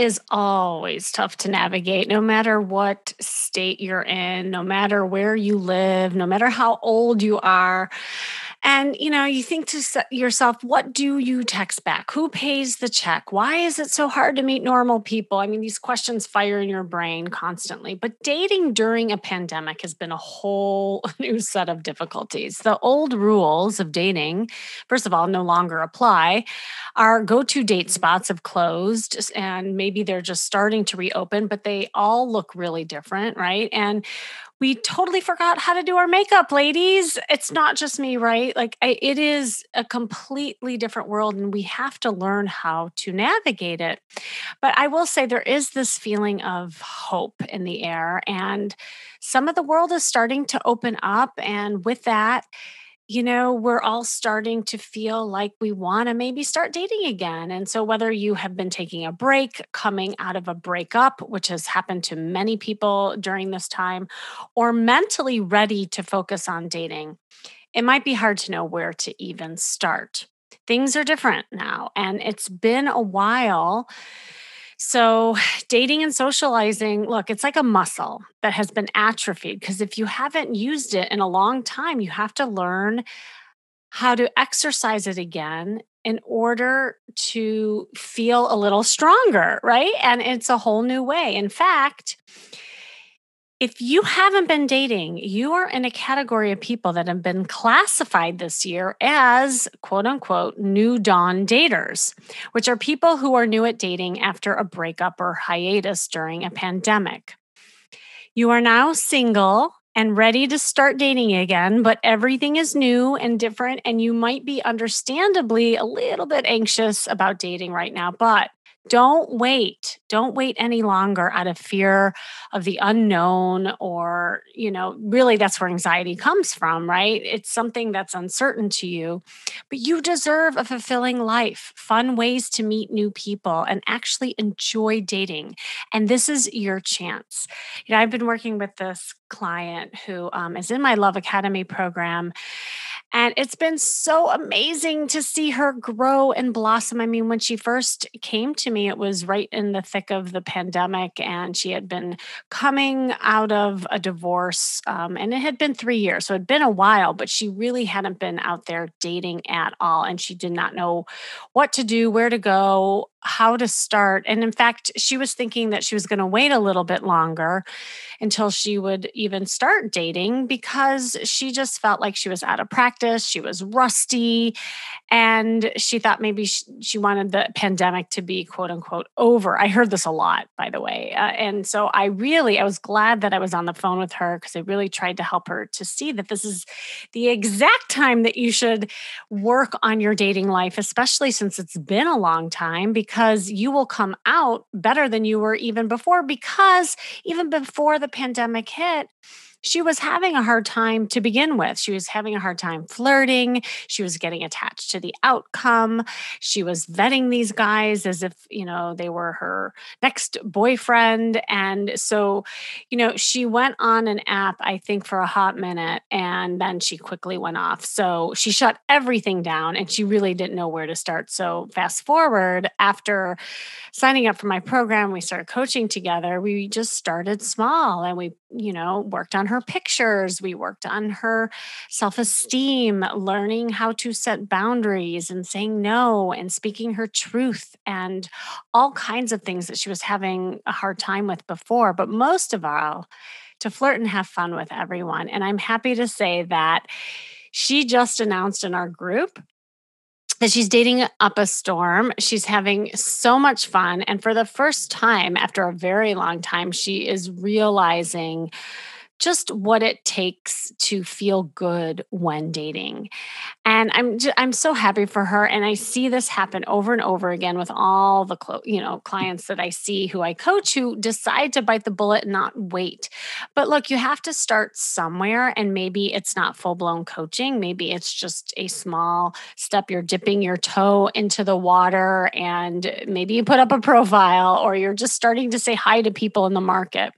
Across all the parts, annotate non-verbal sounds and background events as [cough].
Is always tough to navigate, no matter what state you're in, no matter where you live, no matter how old you are. And you know, you think to yourself, what do you text back? Who pays the check? Why is it so hard to meet normal people? I mean, these questions fire in your brain constantly. But dating during a pandemic has been a whole [laughs] new set of difficulties. The old rules of dating, first of all, no longer apply. Our go to date mm-hmm. spots have closed and maybe they're just starting to reopen, but they all look really different, right? And we totally forgot how to do our makeup, ladies. It's not just me, right? Like, I, it is a completely different world, and we have to learn how to navigate it. But I will say there is this feeling of hope in the air, and some of the world is starting to open up. And with that, you know, we're all starting to feel like we want to maybe start dating again. And so, whether you have been taking a break, coming out of a breakup, which has happened to many people during this time, or mentally ready to focus on dating, it might be hard to know where to even start. Things are different now, and it's been a while so, dating and socializing, look, it's like a muscle that has been atrophied because if you haven't used it in a long time, you have to learn how to exercise it again in order to feel a little stronger, right? And it's a whole new way. In fact, if you haven't been dating, you are in a category of people that have been classified this year as quote unquote new dawn daters, which are people who are new at dating after a breakup or hiatus during a pandemic. You are now single and ready to start dating again, but everything is new and different, and you might be understandably a little bit anxious about dating right now. But don't wait don't wait any longer out of fear of the unknown or you know really that's where anxiety comes from right? It's something that's uncertain to you but you deserve a fulfilling life fun ways to meet new people and actually enjoy dating and this is your chance. You know i've been working with this client who um, is in my love academy program and it's been so amazing to see her grow and blossom. I mean, when she first came to me, it was right in the thick of the pandemic, and she had been coming out of a divorce. Um, and it had been three years. So it had been a while, but she really hadn't been out there dating at all. And she did not know what to do, where to go, how to start. And in fact, she was thinking that she was going to wait a little bit longer until she would even start dating because she just felt like she was out of practice. She was rusty. And she thought maybe she, she wanted the pandemic to be quote unquote over. I heard this a lot, by the way. Uh, and so I really, I was glad that I was on the phone with her because I really tried to help her to see that this is the exact time that you should work on your dating life, especially since it's been a long time, because you will come out better than you were even before. Because even before the pandemic hit, she was having a hard time to begin with. She was having a hard time flirting. She was getting attached to the outcome. She was vetting these guys as if, you know, they were her next boyfriend. And so, you know, she went on an app, I think, for a hot minute and then she quickly went off. So she shut everything down and she really didn't know where to start. So, fast forward after signing up for my program, we started coaching together. We just started small and we, you know, worked on her pictures. We worked on her self esteem, learning how to set boundaries and saying no and speaking her truth and all kinds of things that she was having a hard time with before. But most of all, to flirt and have fun with everyone. And I'm happy to say that she just announced in our group that she's dating up a storm. She's having so much fun. And for the first time, after a very long time, she is realizing just what it takes to feel good when dating. And I'm just, I'm so happy for her and I see this happen over and over again with all the clo- you know clients that I see who I coach who decide to bite the bullet and not wait. But look, you have to start somewhere and maybe it's not full-blown coaching, maybe it's just a small step you're dipping your toe into the water and maybe you put up a profile or you're just starting to say hi to people in the market.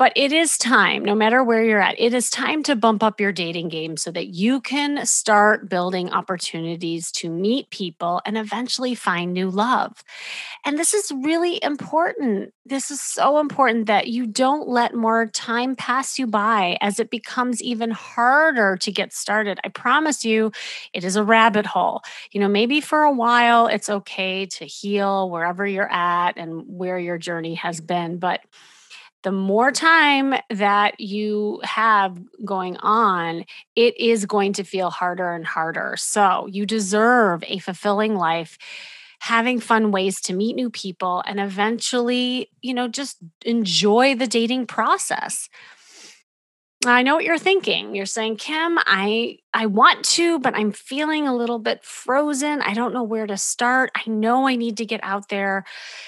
But it is time, no matter where you're at, it is time to bump up your dating game so that you can start building opportunities to meet people and eventually find new love. And this is really important. This is so important that you don't let more time pass you by as it becomes even harder to get started. I promise you, it is a rabbit hole. You know, maybe for a while it's okay to heal wherever you're at and where your journey has been. But the more time that you have going on, it is going to feel harder and harder. So you deserve a fulfilling life, having fun ways to meet new people, and eventually, you know, just enjoy the dating process. I know what you're thinking. You're saying, "Kim, I I want to, but I'm feeling a little bit frozen. I don't know where to start. I know I need to get out there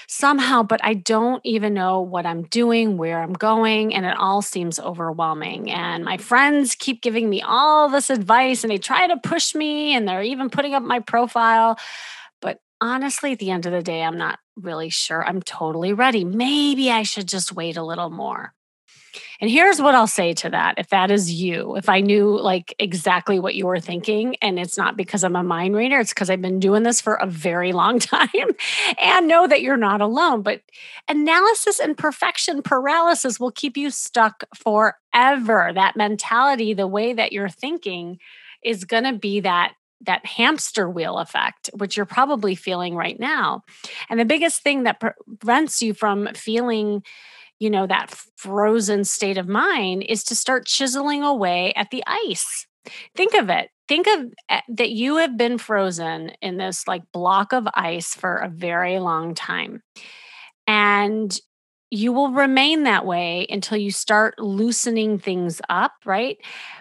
somehow, but I don't even know what I'm doing, where I'm going, and it all seems overwhelming. And my friends keep giving me all this advice and they try to push me and they're even putting up my profile. But honestly, at the end of the day, I'm not really sure I'm totally ready. Maybe I should just wait a little more." And here's what I'll say to that if that is you, if I knew like exactly what you were thinking, and it's not because I'm a mind reader, it's because I've been doing this for a very [laughs] long time and know that you're not alone. But analysis and perfection paralysis will keep you stuck forever. That mentality, the way that you're thinking, is going to be that that hamster wheel effect which you're probably feeling right now and the biggest thing that prevents you from feeling you know, that frozen state of mind is to start chiseling away at the ice. Think of it. Think of eh, that you have been frozen in this like block of ice for a very long time. And you will remain that way until you start loosening things up, right?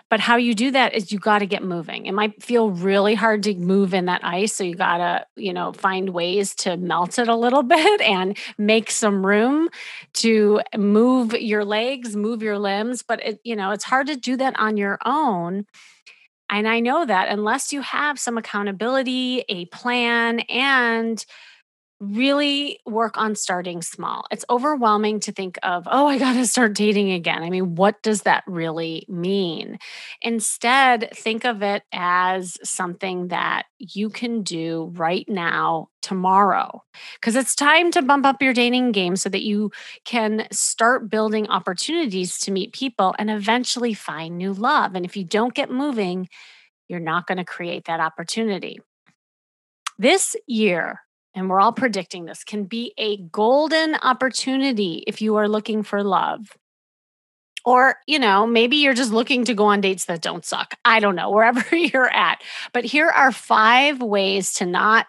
But how you do that is you got to get moving. It might feel really hard to move in that ice. So you got to, you know, find ways to melt it a little [laughs] bit and make some room to move your legs, move your limbs. But, it, you know, it's hard to do that on your own. And I know that unless you have some accountability, a plan, and really work on starting small. It's overwhelming to think of, oh, I got to start dating again. I mean, what does that really mean? Instead, think of it as something that you can do right now, tomorrow, because it's time to bump up your dating game so that you can start building opportunities to meet people and eventually find new love. And if you don't get moving, you're not going to create that opportunity. This year, and we're all predicting this, can be a golden opportunity if you are looking for love. Or, you know, maybe you're just looking to go on dates that don't suck. I don't know, wherever [laughs] you're at. But here are five ways to not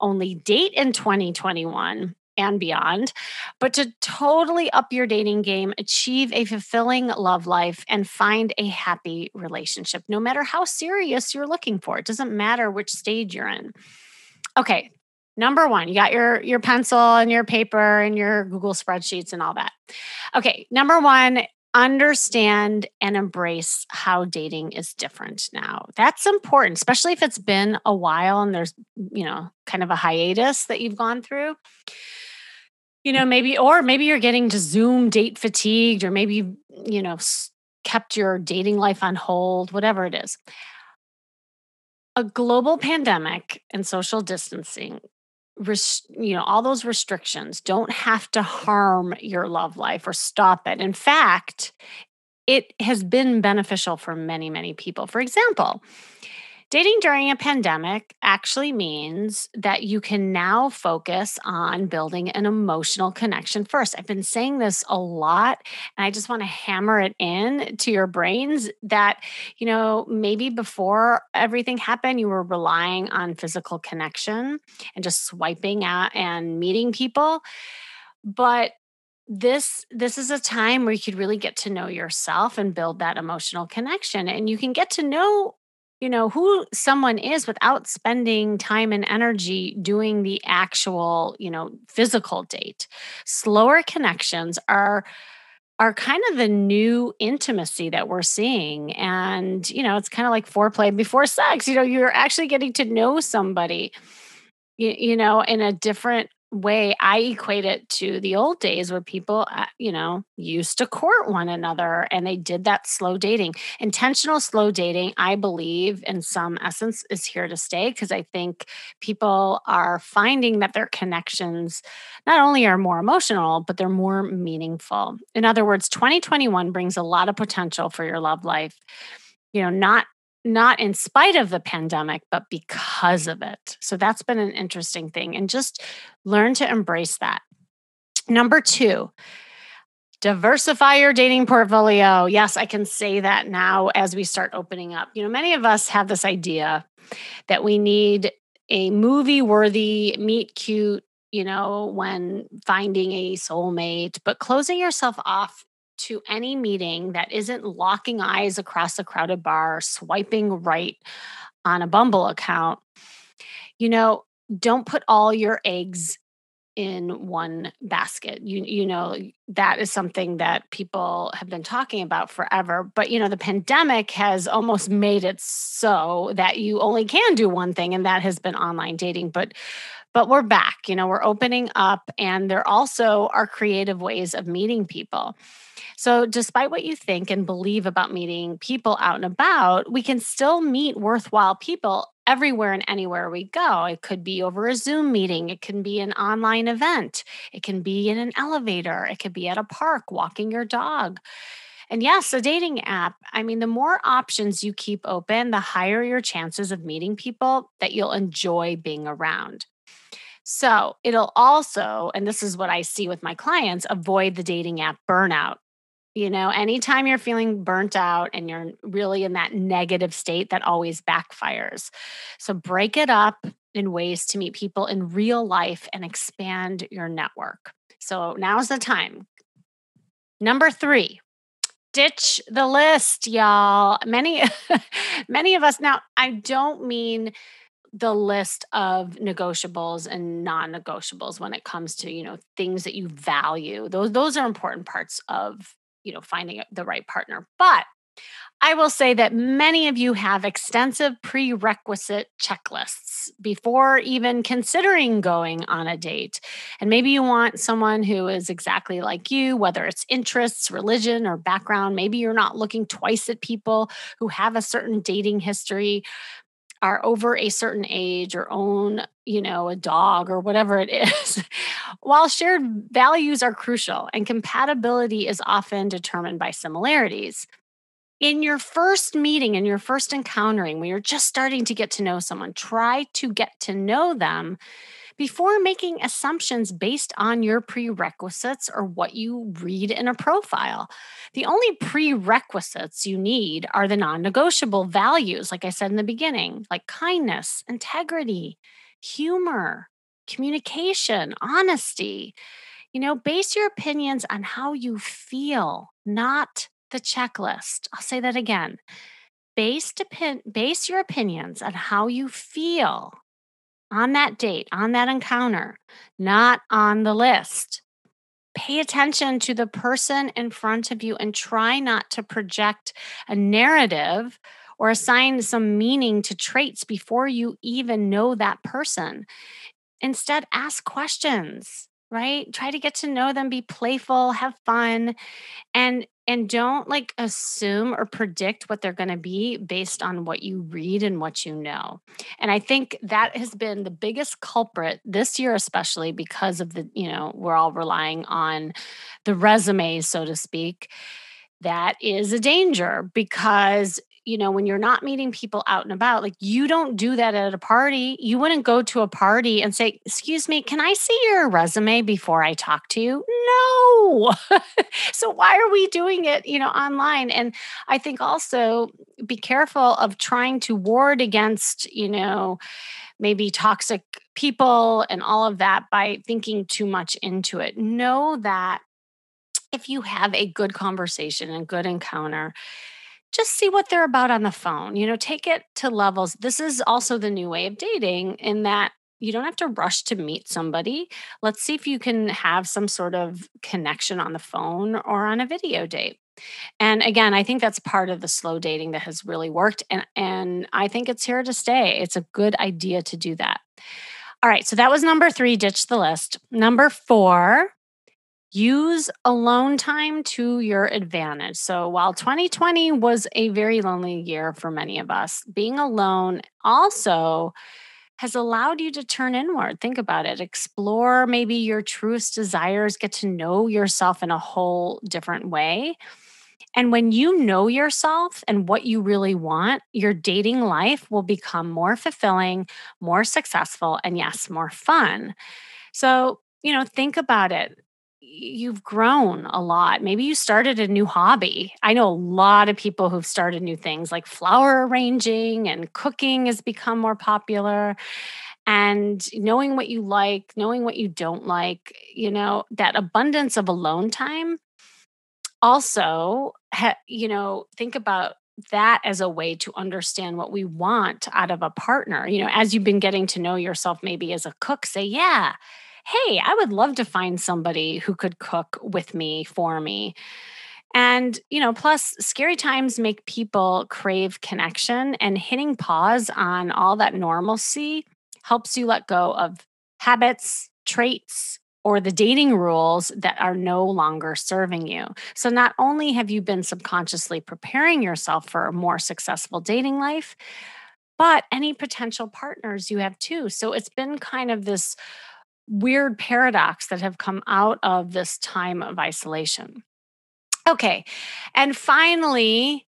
only date in 2021 and beyond, but to totally up your dating game, achieve a fulfilling love life, and find a happy relationship, no matter how serious you're looking for. It doesn't matter which stage you're in. Okay, Number one, you got your your pencil and your paper and your Google spreadsheets and all that. Okay, number one, understand and embrace how dating is different now. That's important, especially if it's been a while and there's, you know, kind of a hiatus that you've gone through. You know, maybe, or maybe you're getting to Zoom date fatigued, or maybe, you know, kept your dating life on hold, whatever it is. A global pandemic and social distancing res- you know all those restrictions. Don't have to harm your love life or stop it. In fact it has been beneficial for many many people. For example Dating during a pandemic actually means that you can now focus on building an emotional connection first. I've been saying this a lot, and I just want to hammer it in to your brains that, you know, maybe before everything happened, you were relying on physical connection and just swiping out and meeting people. But this this is a time where you could really get to know yourself and build that emotional connection and you can get to know you know who someone is without spending time and energy doing the actual you know physical date. Slower connections are are kind of the new intimacy that we're seeing and you know it's kind of like foreplay before sex you know you're actually getting to know somebody you, you know in a different way I equate it to the old days where people, uh, you know, used to court one another and they did that slow dating. Intentional slow dating, I believe, in some essence, is here to stay because I think people are finding that their connections not only are more emotional, but they're more meaningful. In other words, 2021 brings a lot of potential for your love life. You know, not not in spite of the pandemic, but because of it. So that's been an interesting thing. And just learn to embrace that. Number two, diversify your dating portfolio. Yes, I can say that now as we start opening up. You know, many of us have this idea that we need a movie worthy, meet cute, you know, when finding a soulmate, but closing yourself off to any meeting that isn't locking eyes across a crowded bar, swiping right on a Bumble account, you know, don't put all your eggs in one basket. You you know that is something that people have been talking about forever, but you know the pandemic has almost made it so that you only can do one thing and that has been online dating, but but we're back. You know, we're opening up and there also are creative ways of meeting people. So, despite what you think and believe about meeting people out and about, we can still meet worthwhile people everywhere and anywhere we go. It could be over a Zoom meeting, it can be an online event, it can be in an elevator, it could be at a park walking your dog. And yes, a dating app. I mean, the more options you keep open, the higher your chances of meeting people that you'll enjoy being around. So it'll also, and this is what I see with my clients, avoid the dating app burnout. You know, anytime you're feeling burnt out and you're really in that negative state, that always backfires. So break it up in ways to meet people in real life and expand your network. So now's the time. Number three, ditch the list, y'all. Many, [laughs] many of us now, I don't mean the list of negotiables and non-negotiables when it comes to you know things that you value those those are important parts of you know finding the right partner but I will say that many of you have extensive prerequisite checklists before even considering going on a date. And maybe you want someone who is exactly like you, whether it's interests, religion, or background. Maybe you're not looking twice at people who have a certain dating history are over a certain age or own, you know, a dog or whatever it [laughs] is. While shared values are crucial and compatibility is often determined by similarities. In your first meeting and your first encountering, when you're just starting to get to know someone, try to get to know them before making assumptions based on your prerequisites or what you read in a profile. The only prerequisites you need are the non negotiable values, like I said in the beginning, like kindness, integrity, humor, communication, honesty. You know, base your opinions on how you feel, not the checklist. I'll say that again. Base, depend, base your opinions on how you feel, on that date, on that encounter, not on the list. Pay attention to the person in front of you and try not to project a narrative or assign some meaning to traits before you even know that person. Instead, ask questions right try to get to know them be playful have fun and and don't like assume or predict what they're going to be based on what you read and what you know. And i think that has been the biggest culprit this year especially because of the you know we're all relying on the resumes so to speak that is a danger because you know, when you're not meeting people out and about, like you don't do that at a party. You wouldn't go to a party and say, Excuse me, can I see your resume before I talk to you? No. [laughs] so why are we doing it, you know, online? And I think also be careful of trying to ward against, you know, maybe toxic people and all of that by thinking too much into it. Know that if you have a good conversation and good encounter, just see what they're about on the phone. You know, take it to levels. This is also the new way of dating in that you don't have to rush to meet somebody. Let's see if you can have some sort of connection on the phone or on a video date. And again, I think that's part of the slow dating that has really worked and and I think it's here to stay. It's a good idea to do that. All right, so that was number 3, ditch the list. Number 4, use alone time to your advantage. So while 2020 was a very lonely year for many of us, being alone also has allowed you to turn inward. Think about it. Explore maybe your truest desires, get to know yourself in a whole different way. And when you know yourself and what you really want, your dating life will become more fulfilling, more successful, and yes, more fun. So, you know, think about it you've grown a lot. Maybe you started a new hobby. I know a lot of people who've started new things like flower arranging and cooking has become more popular. And knowing what you like, knowing what you don't like, you know, that abundance of alone time. Also, you know, think about that as a way to understand what we want out of a partner. You know, as you've been getting to know yourself, maybe as a cook, say, yeah, hey, I would love to find somebody who could cook with me for me. And, you know, plus scary times make people crave connection, and hitting pause on all that normalcy helps you let go of habits, traits, or the dating rules that are no longer serving you. So, not only have you been subconsciously preparing yourself for a more successful dating life, but any potential partners you have too. So, it's been kind of this weird paradox that have come out of this time of isolation. Okay. And finally,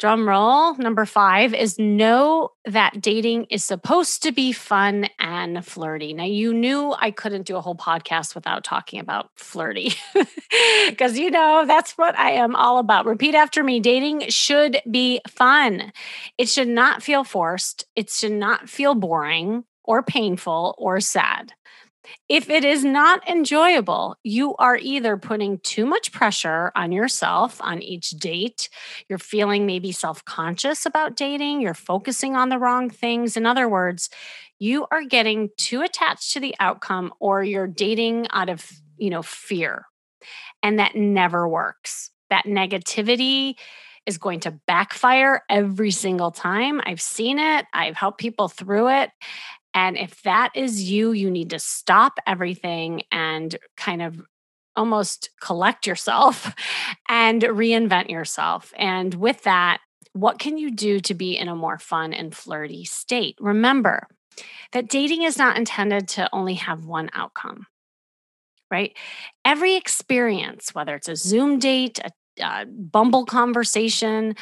drum roll, number five is know that dating is supposed to be fun and flirty. Now, you knew I couldn't do a whole podcast without talking about flirty [laughs] because you know that's what I am all about. Repeat after me dating should be fun, it should not feel forced, it should not feel boring or painful or sad. If it is not enjoyable, you are either putting too much pressure on yourself on each date, you're feeling maybe self conscious about dating, you're focusing on the wrong things. In other words, you are getting too attached to the outcome or you're dating out of, you know, fear. And that never works. That negativity is going to backfire every single time. I've seen it, I've helped people through it. And if that is you, you need to stop everything and kind of almost collect yourself [laughs] and reinvent yourself. And with that, what can you do to be in a more fun and flirty state? Remember that dating is not intended to only have one outcome, right? Every experience, whether it's a Zoom date, a, a Bumble conversation,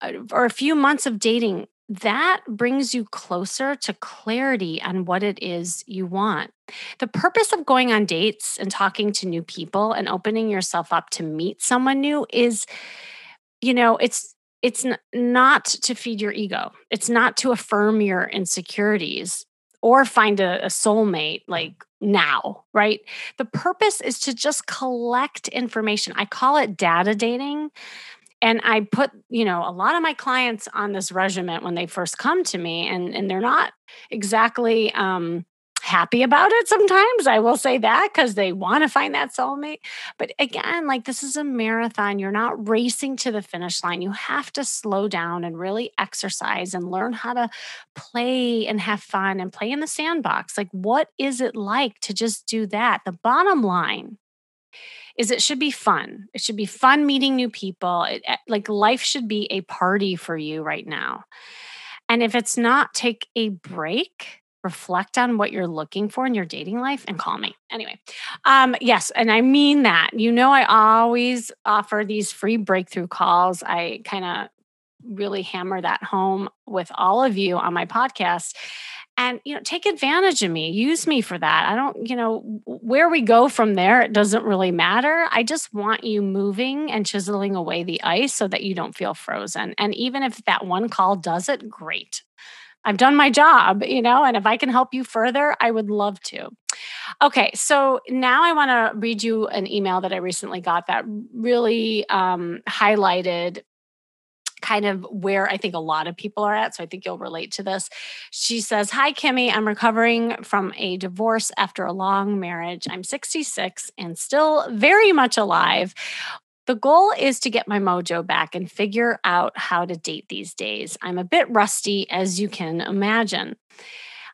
uh, or a few months of dating that brings you closer to clarity on what it is you want. The purpose of going on dates and talking to new people and opening yourself up to meet someone new is you know, it's it's n- not to feed your ego. It's not to affirm your insecurities or find a, a soulmate like now, right? The purpose is to just collect information. I call it data dating and i put you know a lot of my clients on this regimen when they first come to me and and they're not exactly um happy about it sometimes i will say that because they want to find that soulmate. But again like this is a marathon you're not racing to the finish line you have to slow down and really exercise and learn how to play and have fun and play in the sandbox. Like what is it like to just do that? The bottom line is it should be fun. It should be fun meeting new people. It, eh, like life should be a party for you right now. And if it's not, take a break, reflect on what you're looking for in your dating life and call me. Anyway, um, yes, and I mean that. You know, I always offer these free breakthrough calls. I kind of really hammer that home with all of you on my podcast and you know take advantage of me use me for that. I don't you know where we go from there it doesn't really matter. I just want you moving and chiseling away the ice so that you don't feel frozen. And even if that one call does it great. I've done my job you know and if i can help you further i would love to. Okay, so now I want to read you an email that I recently got that really um, highlighted kind of where I think a lot of people are at. So I think you'll relate to this. She says, Hi, Kimmy. I'm recovering from a divorce after a long marriage. I'm 66 and still very much alive. The goal is to get my mojo back and figure out how to date these days. I'm a bit rusty, as you can imagine.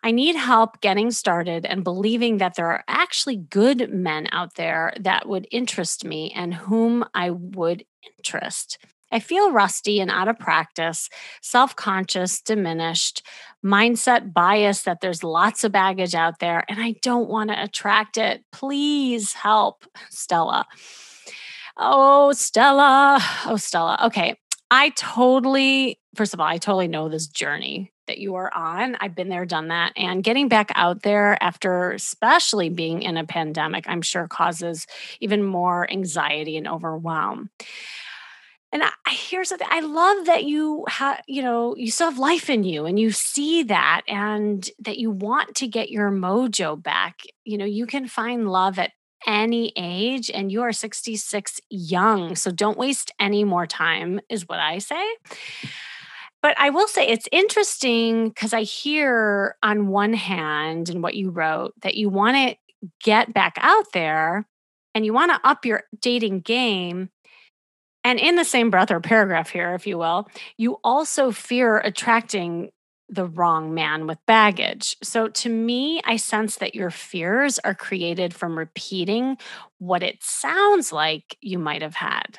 I need help getting started and believing that there are actually good men out there that would interest me and whom I would interest. I feel rusty and out of practice, self conscious, diminished, mindset bias that there's lots of baggage out there and I don't want to attract it. Please help, Stella. Oh, Stella. Oh, Stella. Okay. I totally, first of all, I totally know this journey that you are on. I've been there, done that. And getting back out there after, especially being in a pandemic, I'm sure causes even more anxiety and overwhelm. And I, here's the thing I love that you have, you know, you still have life in you and you see that and that you want to get your mojo back. You know, you can find love at any age and you are 66 young. So don't waste any more time, is what I say. But I will say it's interesting because I hear on one hand in what you wrote that you want to get back out there and you want to up your dating game. And in the same breath or paragraph here, if you will, you also fear attracting the wrong man with baggage. So to me, I sense that your fears are created from repeating what it sounds like you might have had.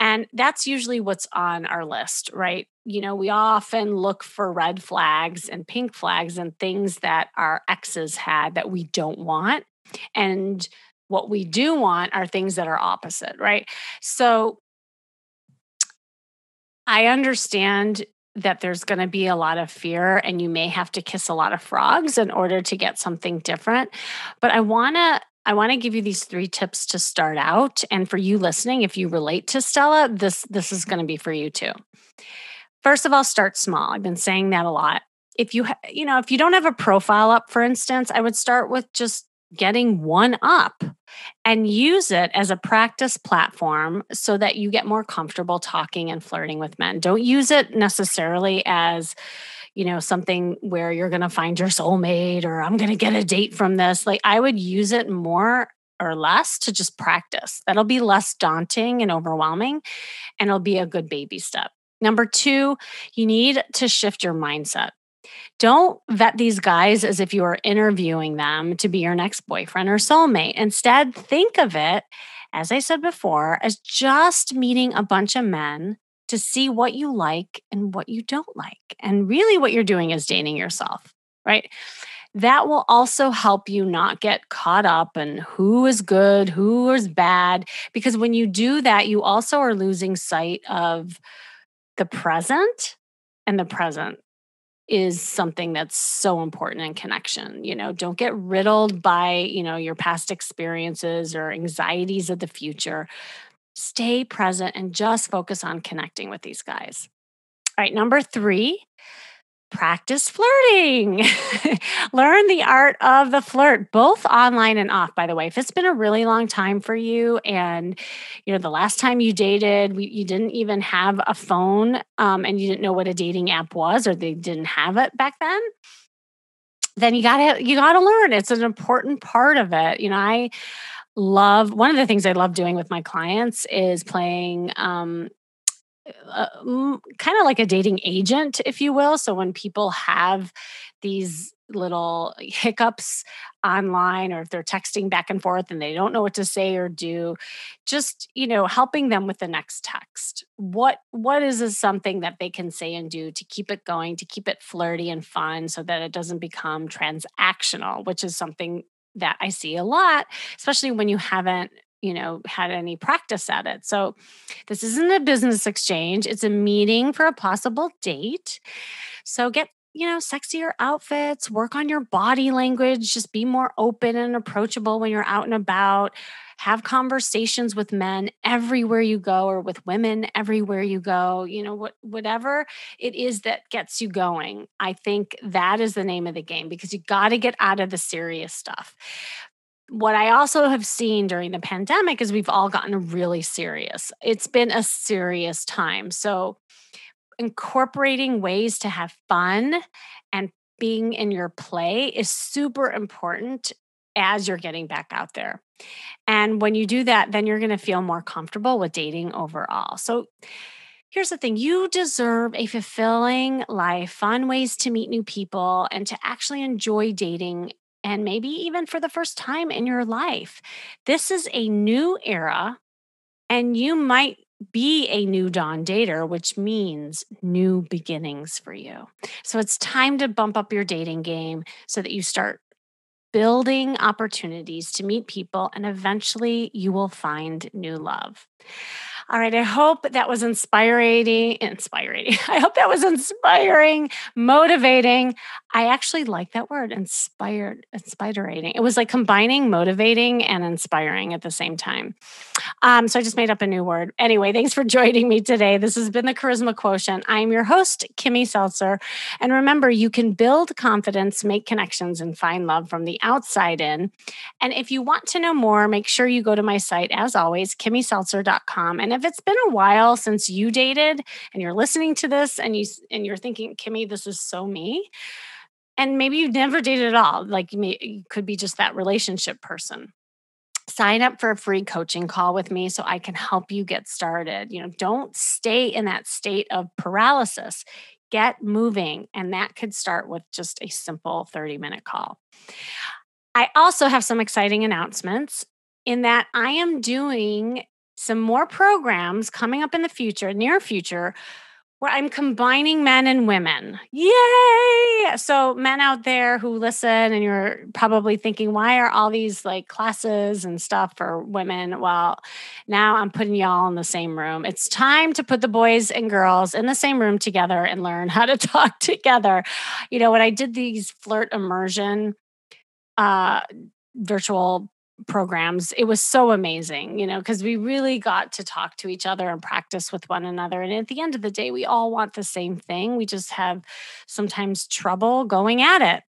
And that's usually what's on our list, right? You know, we often look for red flags and pink flags and things that our exes had that we don't want. And what we do want are things that are opposite, right? So I understand that there's going to be a lot of fear and you may have to kiss a lot of frogs in order to get something different. But I want to I want to give you these three tips to start out and for you listening if you relate to Stella, this this is going to be for you too. First of all, start small. I've been saying that a lot. If you ha- you know, if you don't have a profile up for instance, I would start with just getting one up and use it as a practice platform so that you get more comfortable talking and flirting with men. Don't use it necessarily as you know something where you're going to find your soulmate or I'm going to get a date from this. Like I would use it more or less to just practice. That'll be less daunting and overwhelming and it'll be a good baby step. Number 2, you need to shift your mindset. Don't vet these guys as if you are interviewing them to be your next boyfriend or soulmate. Instead, think of it, as I said before, as just meeting a bunch of men to see what you like and what you don't like. And really, what you're doing is dating yourself, right? That will also help you not get caught up in who is good, who is bad. Because when you do that, you also are losing sight of the present and the present is something that's so important in connection. You know, don't get riddled by, you know, your past experiences or anxieties of the future. Stay present and just focus on connecting with these guys. All right, number three, practice flirting. [laughs] Learn the art of the flirt, both online and off, by the way. If it's been a really long time for you and you know the last time you dated, we, you didn't even have a phone um, and you didn't know what a dating app was or they didn't have it back then, then you gotta you gotta learn. It's an important part of it. You know, I love one of the things I love doing with my clients is playing um, uh, kind of like a dating agent, if you will. So when people have these little hiccups online or if they're texting back and forth and they don't know what to say or do just you know helping them with the next text what what is this something that they can say and do to keep it going to keep it flirty and fun so that it doesn't become transactional which is something that i see a lot especially when you haven't you know had any practice at it so this isn't a business exchange it's a meeting for a possible date so get you know, sexier outfits, work on your body language, just be more open and approachable when you're out and about. Have conversations with men everywhere you go or with women everywhere you go. You know, what whatever it is that gets you going. I think that is the name of the game because you got to get out of the serious stuff what I also have seen during the pandemic is we've all gotten really serious. It's been a serious time. So, incorporating ways to have fun and being in your play is super important as you're getting back out there. And when you do that, then you're going to feel more comfortable with dating overall. So, here's the thing you deserve a fulfilling life, fun ways to meet new people, and to actually enjoy dating. And maybe even for the first time in your life. This is a new era, and you might be a new dawn dater, which means new beginnings for you. So it's time to bump up your dating game so that you start building opportunities to meet people and eventually you will find new love. All right. I hope that was inspiring. Inspiring. [laughs] I hope that was inspiring, motivating. I actually like that word, inspired, inspiring. It was like combining motivating and inspiring at the same time. Um, so I just made up a new word. Anyway, thanks for joining me today. This has been the Charisma Quotient. I'm your host, Kimmy Seltzer. And remember, you can build confidence, make connections, and find love from the outside in. And if you want to know more, make sure you go to my site, as always, kimmyseltzer.com. And if it's been a while since you dated and you're listening to this and you and you're thinking, Kimmy, this is so me. And maybe you've never dated at all. Like you could be just that relationship person sign up for a free coaching call with me so I can help you get started. You know, don't stay in that state of paralysis. Get moving. And that could start with just a simple 30 minute call. I also have some exciting announcements in that I am doing some more programs coming up in the future, near future, where I'm combining men and women. Yay! So, men out there who listen and you're probably thinking, why are all these like classes and stuff for women? Well, now I'm putting y'all in the same room. It's time to put the boys and girls in the same room together and learn how to [laughs] talk together. You know, when I did these flirt immersion uh virtual programs it was so amazing you know because we really got to talk to each other and practice with one another and at the end of the day we all want the same thing we just have sometimes trouble going at it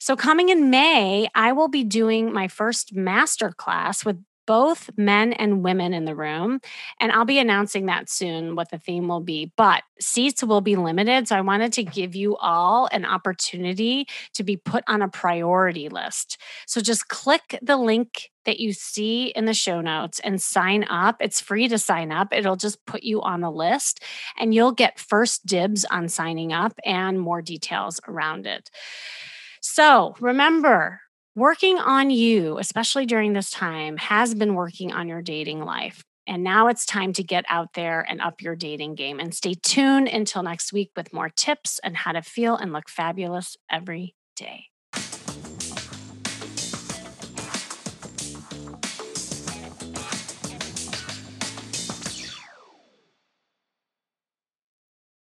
so coming in may i will be doing my first master class with both men and women in the room. And I'll be announcing that soon what the theme will be. But seats will be limited. So I wanted to give you all an opportunity to be put on a priority list. So just click the link that you see in the show notes and sign up. It's free to sign up. It'll just put you on the list and you'll get first dibs on signing up and more details around it. So remember, working on you, especially during this time, has been working on your dating life. And now it's time to get out there and up your dating game. And stay tuned until next week with more tips on how to feel and look fabulous every day.